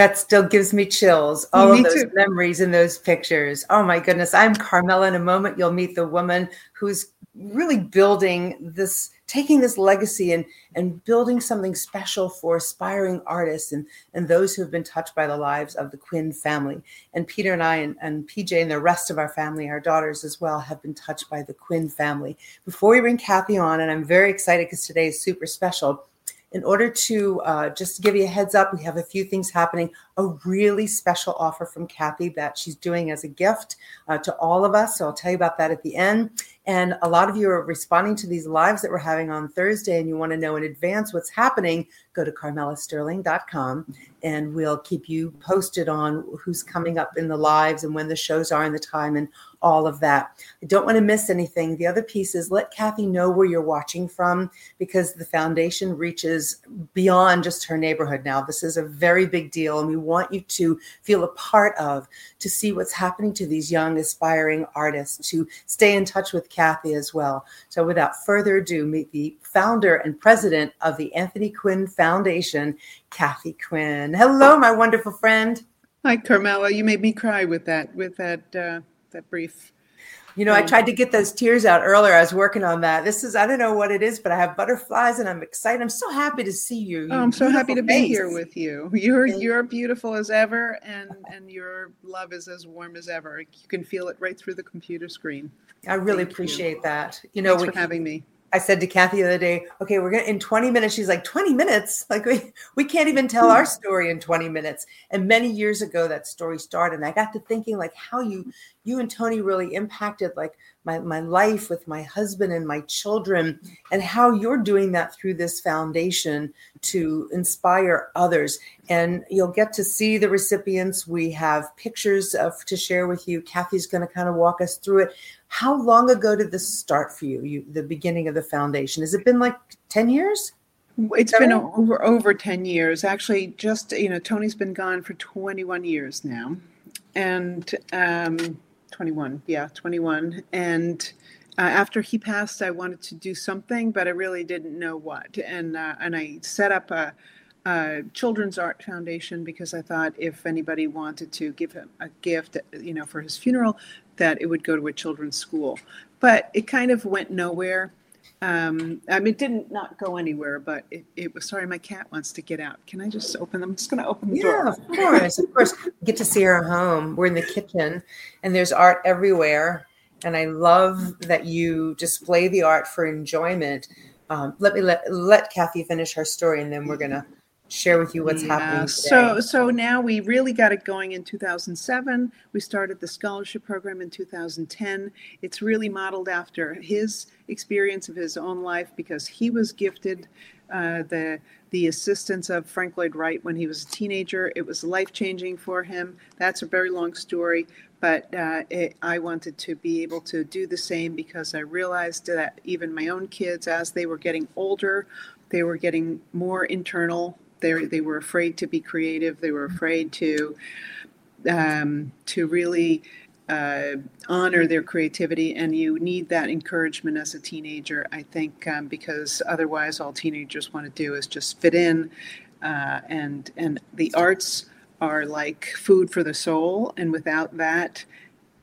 That still gives me chills. All me of those too. memories and those pictures. Oh my goodness. I'm Carmela. In a moment, you'll meet the woman who's really building this taking this legacy and and building something special for aspiring artists and and those who have been touched by the lives of the Quinn family. And Peter and I and, and PJ and the rest of our family, our daughters as well, have been touched by the Quinn family. Before we bring Kathy on, and I'm very excited because today is super special in order to uh, just give you a heads up, we have a few things happening. A really special offer from Kathy that she's doing as a gift uh, to all of us. So I'll tell you about that at the end. And a lot of you are responding to these lives that we're having on Thursday, and you want to know in advance what's happening. Go to carmelasterling.com and we'll keep you posted on who's coming up in the lives and when the shows are and the time and all of that. I don't want to miss anything. The other piece is let Kathy know where you're watching from because the foundation reaches beyond just her neighborhood now. This is a very big deal, and we want you to feel a part of, to see what's happening to these young, aspiring artists, to stay in touch with Kathy as well. So, without further ado, meet the founder and president of the Anthony Quinn Foundation, Kathy Quinn. Hello, my wonderful friend. Hi, Carmela. You made me cry with that with that uh, that brief. You know, um, I tried to get those tears out earlier. I was working on that. This is I don't know what it is, but I have butterflies and I'm excited. I'm so happy to see you. Oh, I'm so happy to face. be here with you. You're you're beautiful as ever, and and your love is as warm as ever. You can feel it right through the computer screen. I really Thank appreciate you. that. You know, Thanks we, for having me. I said to Kathy the other day, okay, we're gonna in 20 minutes. She's like, 20 minutes? Like we we can't even tell our hmm. story in 20 minutes. And many years ago that story started. And I got to thinking like how you you and Tony really impacted like my, my life with my husband and my children, and how you're doing that through this foundation to inspire others. And you'll get to see the recipients. We have pictures of to share with you. Kathy's going to kind of walk us through it. How long ago did this start for you? You the beginning of the foundation? Has it been like 10 years? It's been over over 10 years. Actually, just you know, Tony's been gone for 21 years now. And um 21, yeah, 21. And uh, after he passed, I wanted to do something, but I really didn't know what. And uh, and I set up a, a, children's art foundation because I thought if anybody wanted to give him a gift, you know, for his funeral, that it would go to a children's school. But it kind of went nowhere. Um, I mean, it didn't not go anywhere, but it, it, was. Sorry, my cat wants to get out. Can I just open them? I'm just going to open the yeah, door. of course, of course. Get to see our home. We're in the kitchen, and there's art everywhere. And I love that you display the art for enjoyment. Um, let me let let Kathy finish her story, and then we're gonna share with you what's yeah. happening today. So, so now we really got it going in 2007. We started the scholarship program in 2010. It's really modeled after his experience of his own life because he was gifted uh, the the assistance of Frank Lloyd Wright when he was a teenager. It was life changing for him. That's a very long story, but uh, it, I wanted to be able to do the same because I realized that even my own kids, as they were getting older, they were getting more internal they they were afraid to be creative. They were afraid to um, to really uh, honor their creativity, and you need that encouragement as a teenager. I think um, because otherwise, all teenagers want to do is just fit in, uh, and and the arts are like food for the soul, and without that,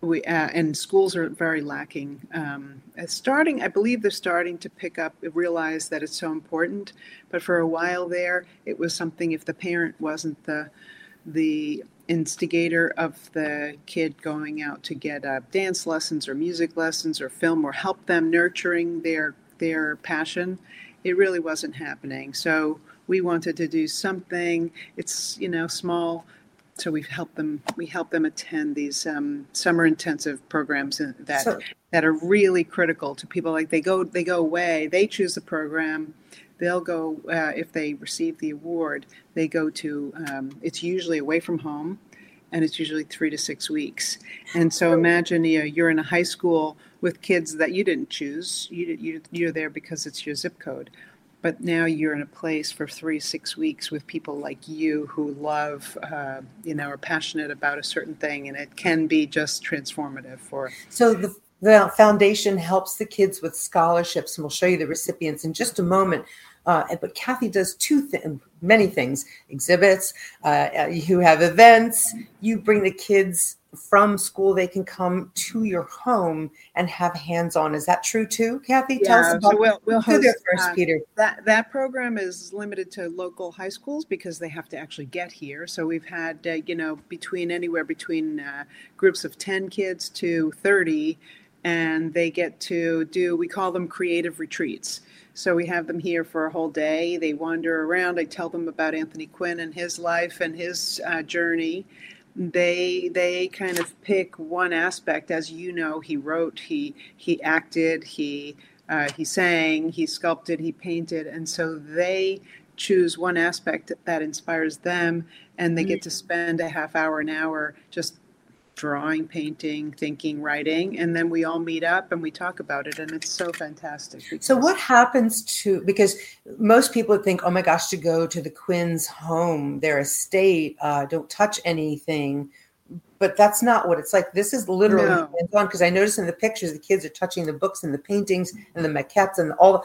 we uh, and schools are very lacking. Um, starting, I believe they're starting to pick up, realize that it's so important. But for a while there, it was something. If the parent wasn't the the instigator of the kid going out to get uh, dance lessons or music lessons or film or help them nurturing their their passion, it really wasn't happening. So we wanted to do something. It's you know small so we help them we help them attend these um, summer intensive programs that so, that are really critical to people. Like they go they go away they choose the program they'll go uh, if they receive the award they go to um, it's usually away from home and it's usually three to six weeks. And so imagine you know, you're in a high school with kids that you didn't choose you, you, you're there because it's your zip code but now you're in a place for three six weeks with people like you who love uh, you know are passionate about a certain thing and it can be just transformative for so the, the foundation helps the kids with scholarships and we'll show you the recipients in just a moment Uh, but Kathy does two th- many things: exhibits. Uh, uh, you have events. You bring the kids from school. They can come to your home and have hands-on. Is that true too, Kathy? Yeah, Tell us about so we'll, we'll host, first, uh, Peter. That that program is limited to local high schools because they have to actually get here. So we've had uh, you know between anywhere between uh, groups of ten kids to thirty and they get to do we call them creative retreats so we have them here for a whole day they wander around i tell them about anthony quinn and his life and his uh, journey they they kind of pick one aspect. As you know he wrote he he acted he uh, he sang he sculpted he painted. And so they choose one aspect that inspires them and they get to spend a half hour an hour just drawing, painting, thinking, writing, and then we all meet up and we talk about it, and it's so fantastic. So, what happens to because most people think, oh my gosh, to go to the Quinn's home, their estate, uh, don't touch anything. But that's not what it's like. This is literally no. on because I notice in the pictures the kids are touching the books and the paintings and the maquettes and all.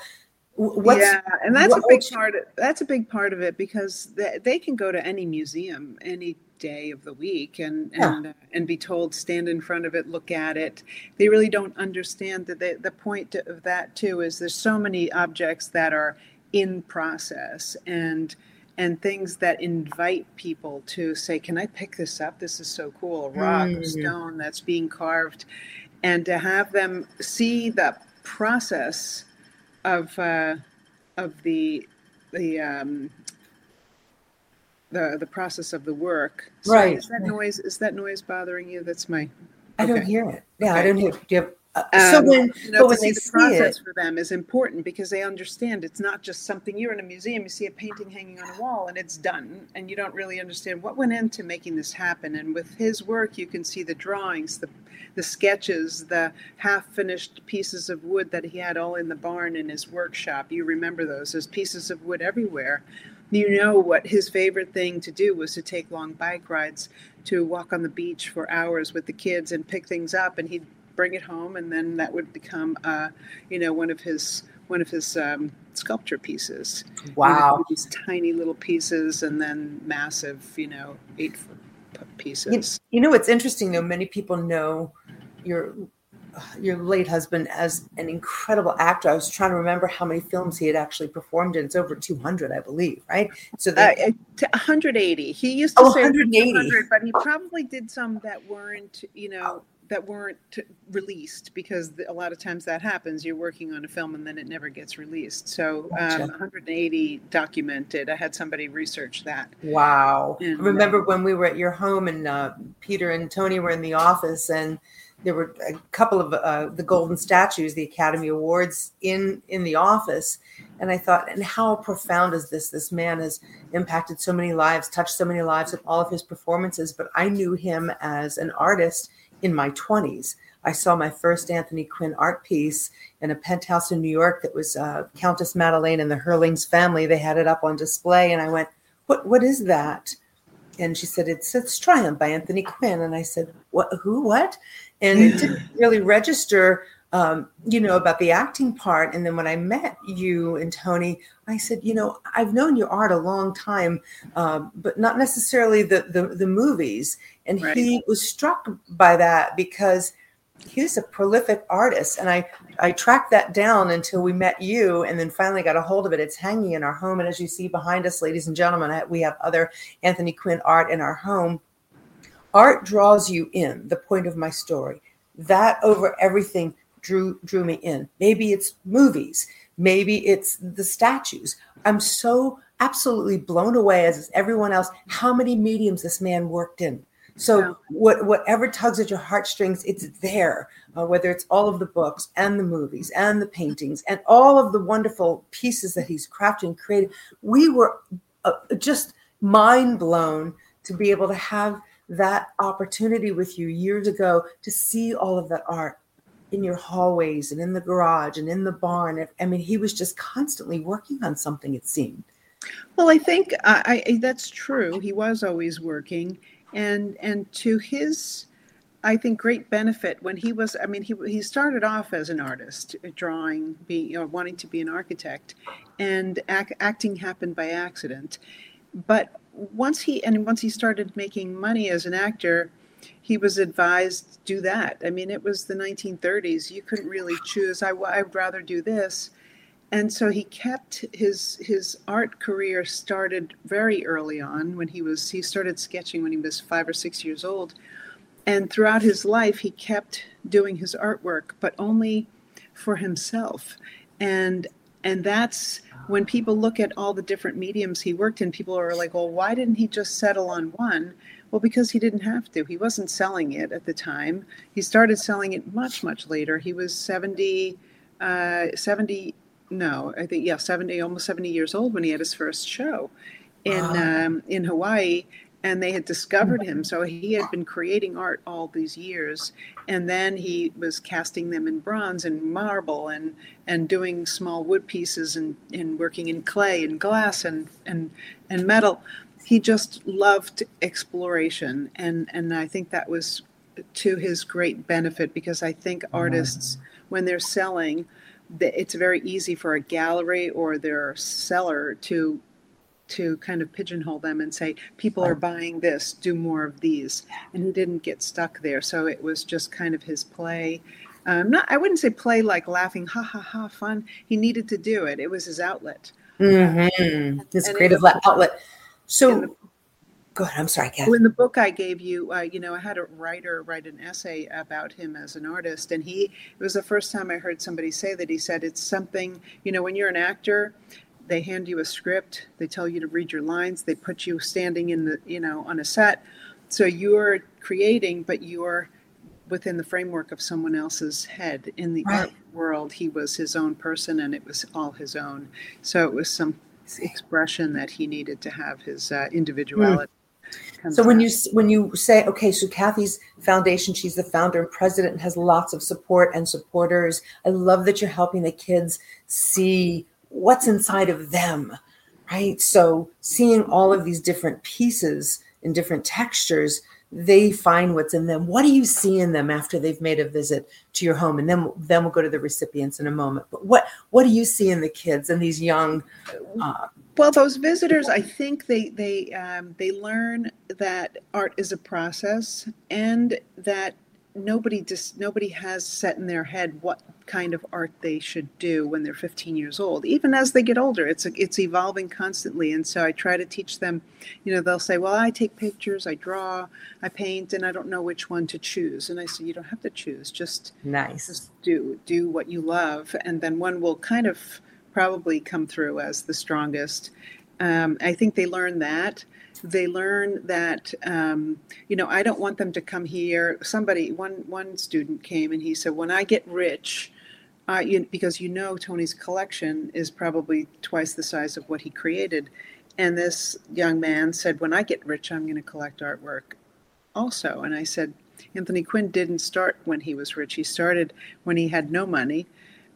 What's, yeah, and that's what, a big part. Of, that's a big part of it because they, they can go to any museum, any day of the week and yeah. and uh, and be told stand in front of it look at it they really don't understand that the, the point of that too is there's so many objects that are in process and and things that invite people to say can i pick this up this is so cool a rock mm. a stone that's being carved and to have them see the process of uh, of the the um, the the process of the work. right. Is that noise? Is that noise bothering you? That's my. I don't hear it. Yeah, okay. I don't hear. Do you have, uh, um, so when, you know, when they the process it, for them is important because they understand it's not just something you're in a museum you see a painting hanging on a wall and it's done and you don't really understand what went into making this happen and with his work you can see the drawings the the sketches the half finished pieces of wood that he had all in the barn in his workshop you remember those there's pieces of wood everywhere you know what his favorite thing to do was to take long bike rides to walk on the beach for hours with the kids and pick things up and he'd bring it home and then that would become uh, you know one of his one of his um, sculpture pieces. Wow. these tiny little pieces and then massive you know eight foot pieces. You, you know what's interesting though many people know your your late husband as an incredible actor. I was trying to remember how many films he had actually performed in. It's over 200, I believe, right? So that, uh, 180. He used to oh, say 180, but he probably did some that weren't, you know, that weren't released because a lot of times that happens. You're working on a film and then it never gets released. So um, 180 documented. I had somebody research that. Wow. And, I remember when we were at your home and uh, Peter and Tony were in the office and there were a couple of uh, the golden statues, the Academy Awards in in the office, and I thought, and how profound is this? This man has impacted so many lives, touched so many lives with all of his performances. But I knew him as an artist in my twenties. I saw my first Anthony Quinn art piece in a penthouse in New York that was uh, Countess Madeleine and the Hurlings family. They had it up on display, and I went, "What? What is that?" And she said, "It's it's Triumph by Anthony Quinn." And I said, "What? Who? What?" And it didn't really register um, you know about the acting part. And then when i met you and tony i said you know i've known your art a long time um, but not necessarily the, the, the movies. And right. he was struck by that because he's a prolific artist. And i i tracked that down until we met you and then finally got a hold of it. It's hanging in our home. And as you see behind us ladies and gentlemen we have other anthony quinn art in our home art draws you in the point of my story. That over everything drew drew me in. Maybe it's movies. Maybe it's the statues. I'm so absolutely blown away as is everyone else how many mediums this man worked in. So yeah. what, whatever tugs at your heartstrings it's there uh, whether it's all of the books and the movies and the paintings and all of the wonderful pieces that he's crafted and created. We were uh, just mind blown to be able to have that opportunity with you years ago to see all of that art in your hallways and in the garage and in the barn. I mean, he was just constantly working on something, it seemed. Well, I think I, I, that's true. He was always working, and and to his I think great benefit when he was. I mean, he he started off as an artist, drawing, being you know, wanting to be an architect, and act, acting happened by accident. But once he and once he started making money as an actor, he was advised do that. I mean, it was the 1930s. You couldn't really choose. I I'd rather do this, and so he kept his his art career started very early on when he was he started sketching when he was five or six years old and throughout his life, he kept doing his artwork, but only for himself. And and that's when people look at all the different mediums he worked in, people are like, well, why didn't he just settle on one? Well, because he didn't have to. He wasn't selling it at the time. He started selling it much, much later. He was 70, uh, 70, no, I think, yeah, 70, almost 70 years old when he had his first show in, wow. um, in Hawaii and they had discovered him. So he had been creating art all these years, and then he was casting them in bronze and marble and and doing small wood pieces and, and working in clay and glass and and and metal. He just loved exploration, and and I think that was to his great benefit because I think mm-hmm. artists when they're selling. It's very easy for a gallery or their seller to to kind of pigeonhole them and say, people are buying this, do more of these. And he didn't get stuck there. So it was just kind of his play. Um, not, I wouldn't say play like laughing, ha ha ha, fun. He needed to do it. It was his outlet. Mm-hmm. His and creative it, outlet. So, go ahead. I'm sorry, Kathy. In the book I gave you, uh, you know, I had a writer write an essay about him as an artist, and he. It was the first time I heard somebody say that. He said it's something. You know, when you're an actor, they hand you a script they tell you to read your lines they put you standing in the you know on a set so you're creating but you're within the framework of someone else's head in the right. art world he was his own person and it was all his own so it was some expression that he needed to have his uh, individuality mm. so when you when you say okay so kathy's foundation she's the founder and president and has lots of support and supporters i love that you're helping the kids see what's inside of them, right? So seeing all of these different pieces in different textures, they find what's in them. What do you see in them after they've made a visit to your home? And then then we'll go to the recipients in a moment. But what what do you see in the kids and these young? Uh, well, those visitors, I think they they um, they learn that art is a process and that nobody just nobody has set in their head what kind of art they should do when they're 15 years old. Even as they get older it's it's evolving constantly. And so i try to teach them you know they'll say well i take pictures i draw i paint and i don't know which one to choose. And i say you don't have to choose. Just nice. just do do what you love. And then one will kind of probably come through as the strongest. Um, i think they learn that they learn that um, you know i don't want them to come here. Somebody one one student came and he said when i get rich you, because you know tony's collection is probably twice the size of what he created. And this young man said when i get rich i'm going to collect artwork also. And i said anthony quinn didn't start when he was rich. He started when he had no money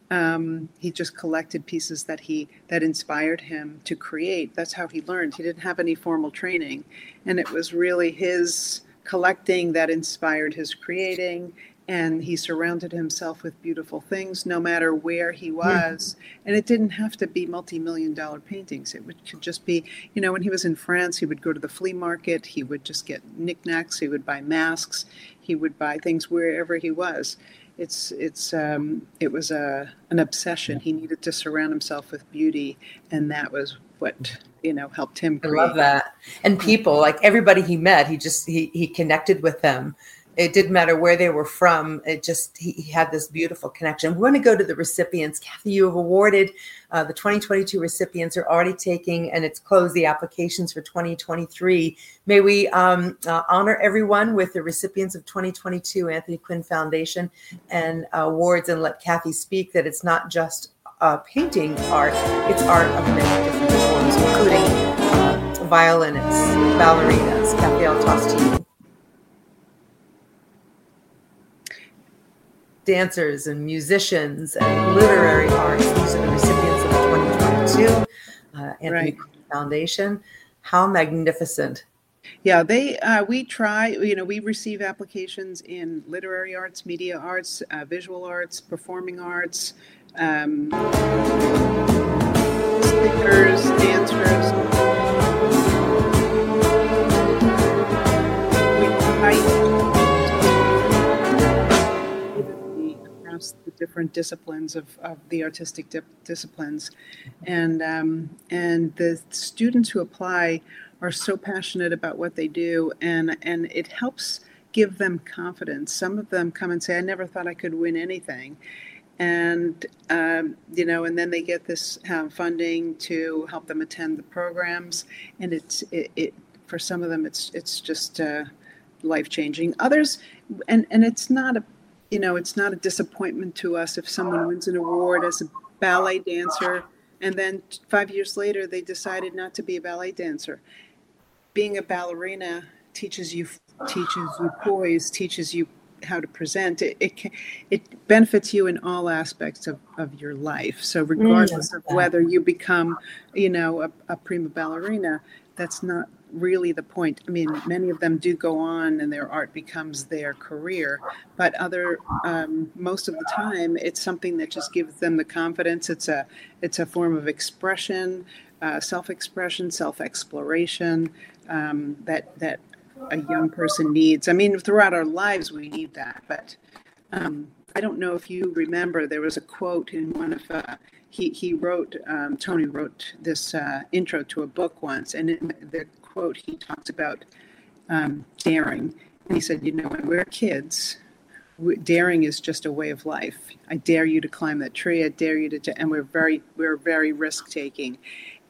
um, he just collected pieces that he that inspired him to create. That's how he learned. He didn't have any formal training, and it was really his collecting that inspired his creating. And he surrounded himself with beautiful things, no matter where he was. And it didn't have to be multi-million dollar paintings. It would, could just be, you know, when he was in France, he would go to the flea market. He would just get knickknacks. He would buy masks. He would buy things wherever he was it's it's um, it was a an obsession. He needed to surround himself with beauty, and that was what you know helped him. Create. I love that. And people, like everybody he met, he just he he connected with them, it didn't matter where they were from. It just he, he had this beautiful connection. We're going to go to the recipients. Kathy, you have awarded uh, the 2022 recipients are already taking, and it's closed the applications for 2023. May we um, uh, honor everyone with the recipients of 2022 Anthony Quinn Foundation and uh, awards, and let Kathy speak that it's not just uh, painting art; it's art of many different forms, including uh, violinists, ballerinas. Kathy, I'll toss to you. Dancers and musicians and literary arts. These are the recipients of the 2022 uh, Anthony right. Foundation. How magnificent Yeah, they uh, we try. You know, we receive applications in literary arts, media arts, uh, visual arts, performing arts, um, speakers, dancers. We across the different disciplines of, of the artistic di- disciplines, and um, and the students who apply are so passionate about what they do, and and it helps give them confidence. Some of them come and say, "I never thought I could win anything," and um, you know, and then they get this uh, funding to help them attend the programs, and it's it, it for some of them it's it's just uh, life changing. Others, and and it's not a you know it's not a disappointment to us if someone wins an award as a ballet dancer and then five years later they decided not to be a ballet dancer being a ballerina teaches you teaches you poise, teaches you how to present. It it, it benefits you in all aspects of, of your life. So regardless mm, of whether you become, you know, a, a prima ballerina, that's not really the point. I mean, many of them do go on and their art becomes their career, but other um, most of the time, it's something that just gives them the confidence. It's a it's a form of expression, uh, self-expression, self-exploration um, that that a young person needs. I mean, throughout our lives, we need that. But um, I don't know if you remember, there was a quote in one of uh, he he wrote um, Tony wrote this uh, intro to a book once, and in the quote he talks about um, daring, and he said, you know, when we're kids. Daring is just a way of life. I dare you to climb that tree. I dare you to, and we're very, we're very risk taking.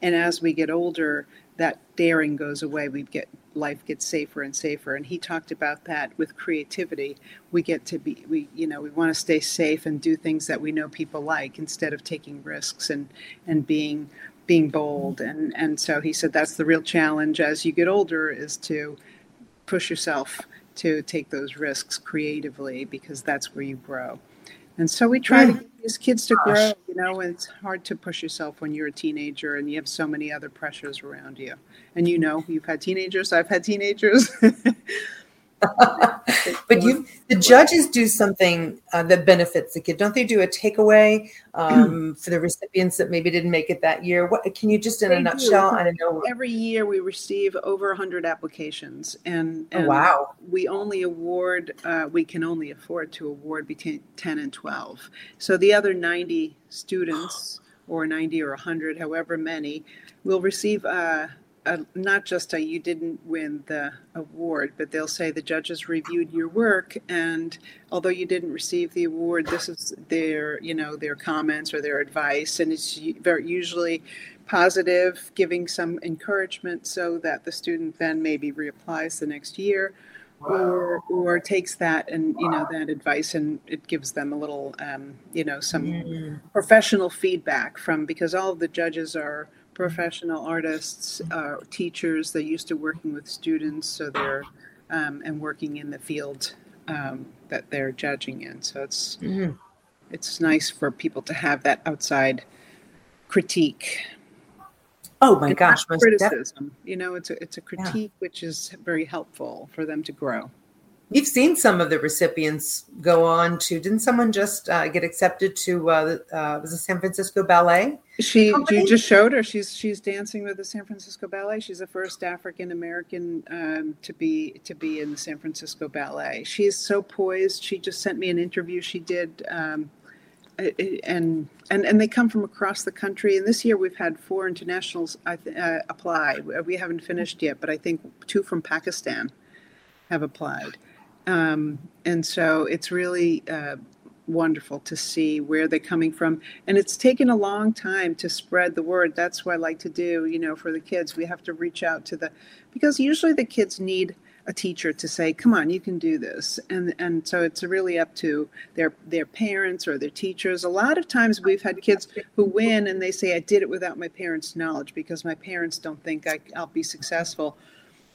And as we get older, that daring goes away. We get life gets safer and safer. And he talked about that with creativity. We get to be we you know we want to stay safe and do things that we know people like instead of taking risks and and being being bold. And and so he said that's the real challenge as you get older is to push yourself to take those risks creatively because that's where you grow. And so we try to hmm. get these kids to grow, you know, and it's hard to push yourself when you're a teenager and you have so many other pressures around you. And you hmm. know, you've had teenagers, I've had teenagers. but you, the judges do something uh, that benefits the kid, don't they? Do a takeaway um, for the recipients that maybe didn't make it that year. What can you just in they a nutshell? Do. I don't know. Every year we receive over hundred applications, and, and oh, wow, we only award. Uh, we can only afford to award between ten and twelve. So the other ninety students, or ninety or hundred, however many, will receive. Uh, a, not just a you didn't win the award, but they'll say the judges reviewed your work, and although you didn't receive the award, this is their you know their comments or their advice, and it's very usually positive, giving some encouragement so that the student then maybe reapplies the next year. Or, or takes that and you know that advice and it gives them a little um, you know some mm. professional feedback from because all of the judges are professional artists, uh, teachers. They're used to working with students, so they're um, and working in the field um, that they're judging in. So it's mm-hmm. it's nice for people to have that outside critique. Oh my gosh, criticism. You know, it's a it's a critique yeah. which is very helpful for them to grow. You've seen some of the recipients go on to. Didn't someone just uh, get accepted to? Uh, uh, was the San Francisco Ballet? She company? you just showed her. She's she's dancing with the San Francisco Ballet. She's the first African American um, to be to be in the San Francisco Ballet. She's so poised. She just sent me an interview she did. Um, and and and they come from across the country. And this year we've had four internationals uh, apply. We haven't finished yet, but I think two from Pakistan have applied. Um, and so it's really uh, wonderful to see where they're coming from. And it's taken a long time to spread the word. That's what I like to do, you know, for the kids. We have to reach out to the, because usually the kids need a teacher to say, come on, you can do this. And, and so it's really up to their, their parents or their teachers. A lot of times we've had kids who win and they say, I did it without my parents' knowledge because my parents don't think I, I'll be successful.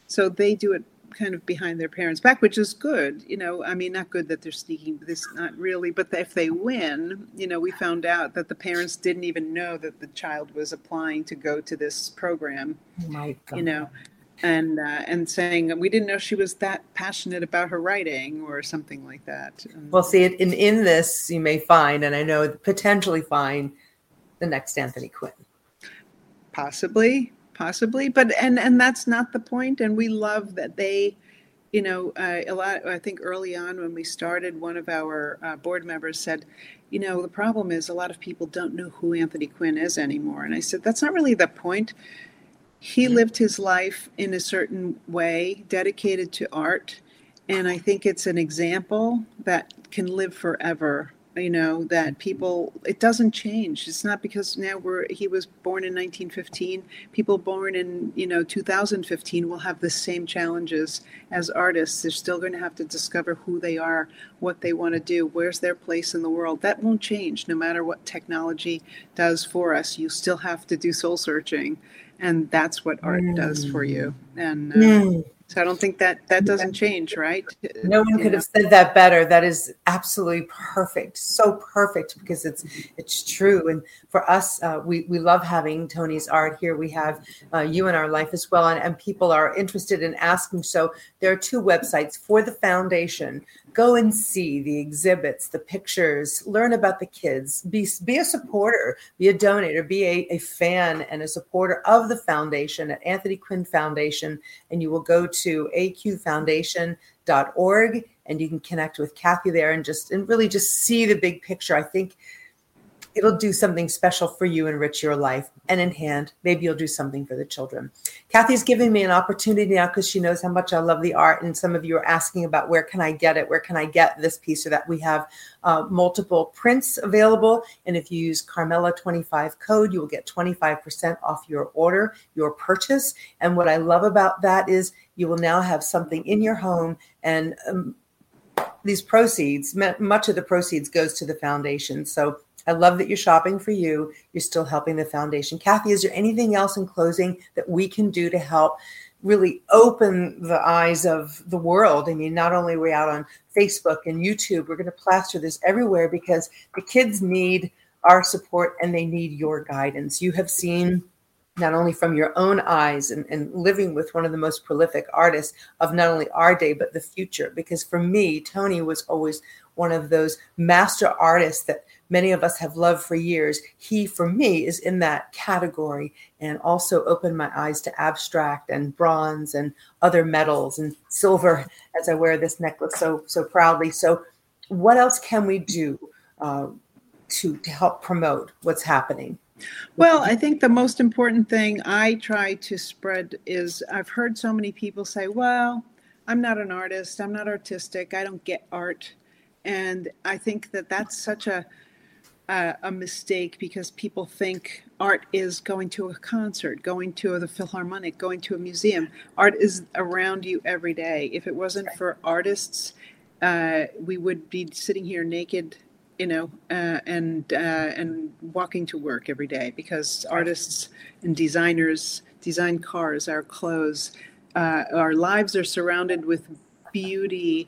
So they do it kind of behind their parents' back, which is good. You know, I mean, not good that they're sneaking this, not really, but if they win, you know, we found out that the parents didn't even know that the child was applying to go to this program. Oh my God. You know, and uh, and saying we didn't know she was that passionate about her writing or something like that. Well, see, in in this you may find, and I know potentially find the next Anthony Quinn. Possibly, possibly, but and and that's not the point. And we love that they, you know, uh, a lot. I think early on when we started, one of our uh, board members said, you know, the problem is a lot of people don't know who Anthony Quinn is anymore. And I said, that's not really the point he lived his life in a certain way, dedicated to art. And I think it's an example that can live forever. You know, that people, it doesn't change. It's not because now we're, he was born in 1915. People born in, you know, 2015 will have the same challenges as artists. They're still going to have to discover who they are, what they want to do, where's their place in the world. That won't change no matter what technology does for us. You still have to do soul searching and that's what art mm. does for you and uh, mm. So i don't think that that doesn't change right? No one could have said that better. That is absolutely perfect. So perfect because it's it's true. And for us uh, we we love having tony's art here. We have uh, you in our life as well. And, and people are interested in asking. So there are two websites for the foundation. Go and see the exhibits, the pictures, learn about the kids, be, be a supporter, be a donor. be a, a fan and a supporter of the foundation at Anthony Quinn Foundation. And you will go to aqfoundation.org and you can connect with Kathy there and just and really just see the big picture. I think it'll do something special for you, enrich your life. And in hand, maybe you'll do something for the children. Kathy's giving me an opportunity now because she knows how much I love the art. And some of you are asking about where can I get it? Where can I get this piece or that? We have uh, multiple prints available. And if you use Carmela 25 code, you will get 25% off your order, your purchase. And what I love about that is you will now have something in your home and um, these proceeds, much of the proceeds goes to the foundation. So I love that you're shopping for you. You're still helping the foundation. Kathy, is there anything else in closing that we can do to help really open the eyes of the world? I mean, not only are we out on Facebook and YouTube, we're going to plaster this everywhere because the kids need our support and they need your guidance. You have seen not only from your own eyes and, and, living with one of the most prolific artists of not only our day but the future because for me tony was always one of those master artists that many of us have loved for years. He, for me, is in that category and also opened my eyes to abstract and bronze and other metals and silver as I wear this necklace so so proudly. So, what else can we do uh, to to help promote what's happening? Well, I think the most important thing I try to spread is I've heard so many people say, "Well, I'm not an artist. I'm not artistic. I don't get art." And I think that that's such a uh, a mistake because people think art is going to a concert, going to the Philharmonic, going to a museum. Art is around you every day. If it wasn't for artists, uh, we would be sitting here naked, you know, uh, and uh, and walking to work every day because artists and designers design cars, our clothes. Uh, our lives are surrounded with beauty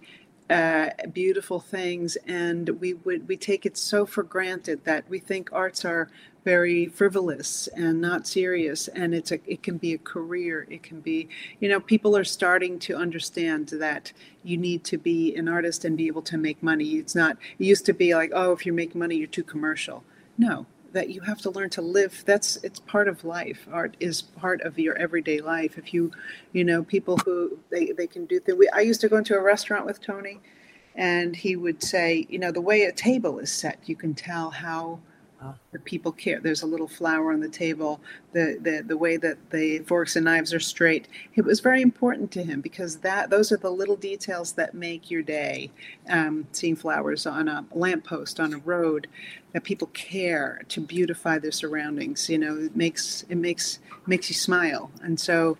uh, beautiful things, and we would we take it so for granted that we think arts are very frivolous and not serious, and it's a it can be a career. It can be you know people are starting to understand that you need to be an artist and be able to make money. It's not it used to be like oh if you make money you're too commercial. No, that you have to learn to live that's it's part of life art is part of your everyday life if you you know people who they, they can do things i used to go into a restaurant with tony and he would say you know the way a table is set you can tell how the people care. There's a little flower on the table. The, the the way that the forks and knives are straight. It was very important to him because that those are the little details that make your day. Um, seeing flowers on a lamppost on a road, that people care to beautify their surroundings. You know, it makes it makes makes you smile. And so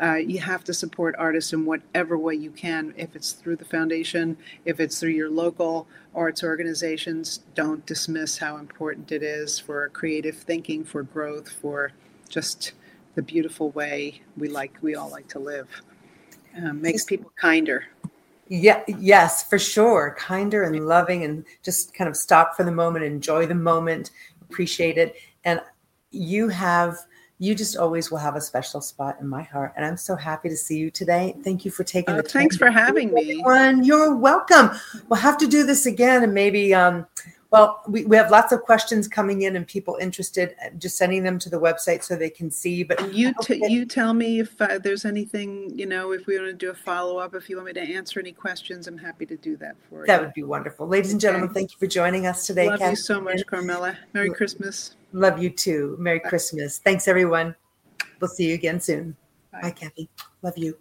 uh, you have to support artists in whatever way you can. If it's through the foundation, if it's through your local arts organizations, don't dismiss how important it is for creative thinking, for growth, for just the beautiful way we like we all like to live. Um, makes people kinder. Yeah, yes, for sure. Kinder and loving, and just kind of stop for the moment, enjoy the moment, appreciate it. And you have you just always will have a special spot in my heart. And I'm so happy to see you today. Thank you for taking uh, the time. Thanks for having me. Everyone. You're welcome. We'll have to do this again and maybe um, well, we, we have lots of questions coming in and people interested. Uh, just sending them to the website so they can see. But you t- you tell me if uh, there's anything you know if we want to do a follow up. If you want me to answer any questions, I'm happy to do that for you. That would be wonderful, ladies and gentlemen. Thank you for joining us today. Love you so much, Carmela. Merry Christmas. Love you too. Merry Bye. Christmas. Thanks, everyone. We'll see you again soon. Bye, Bye Kathy. Love you.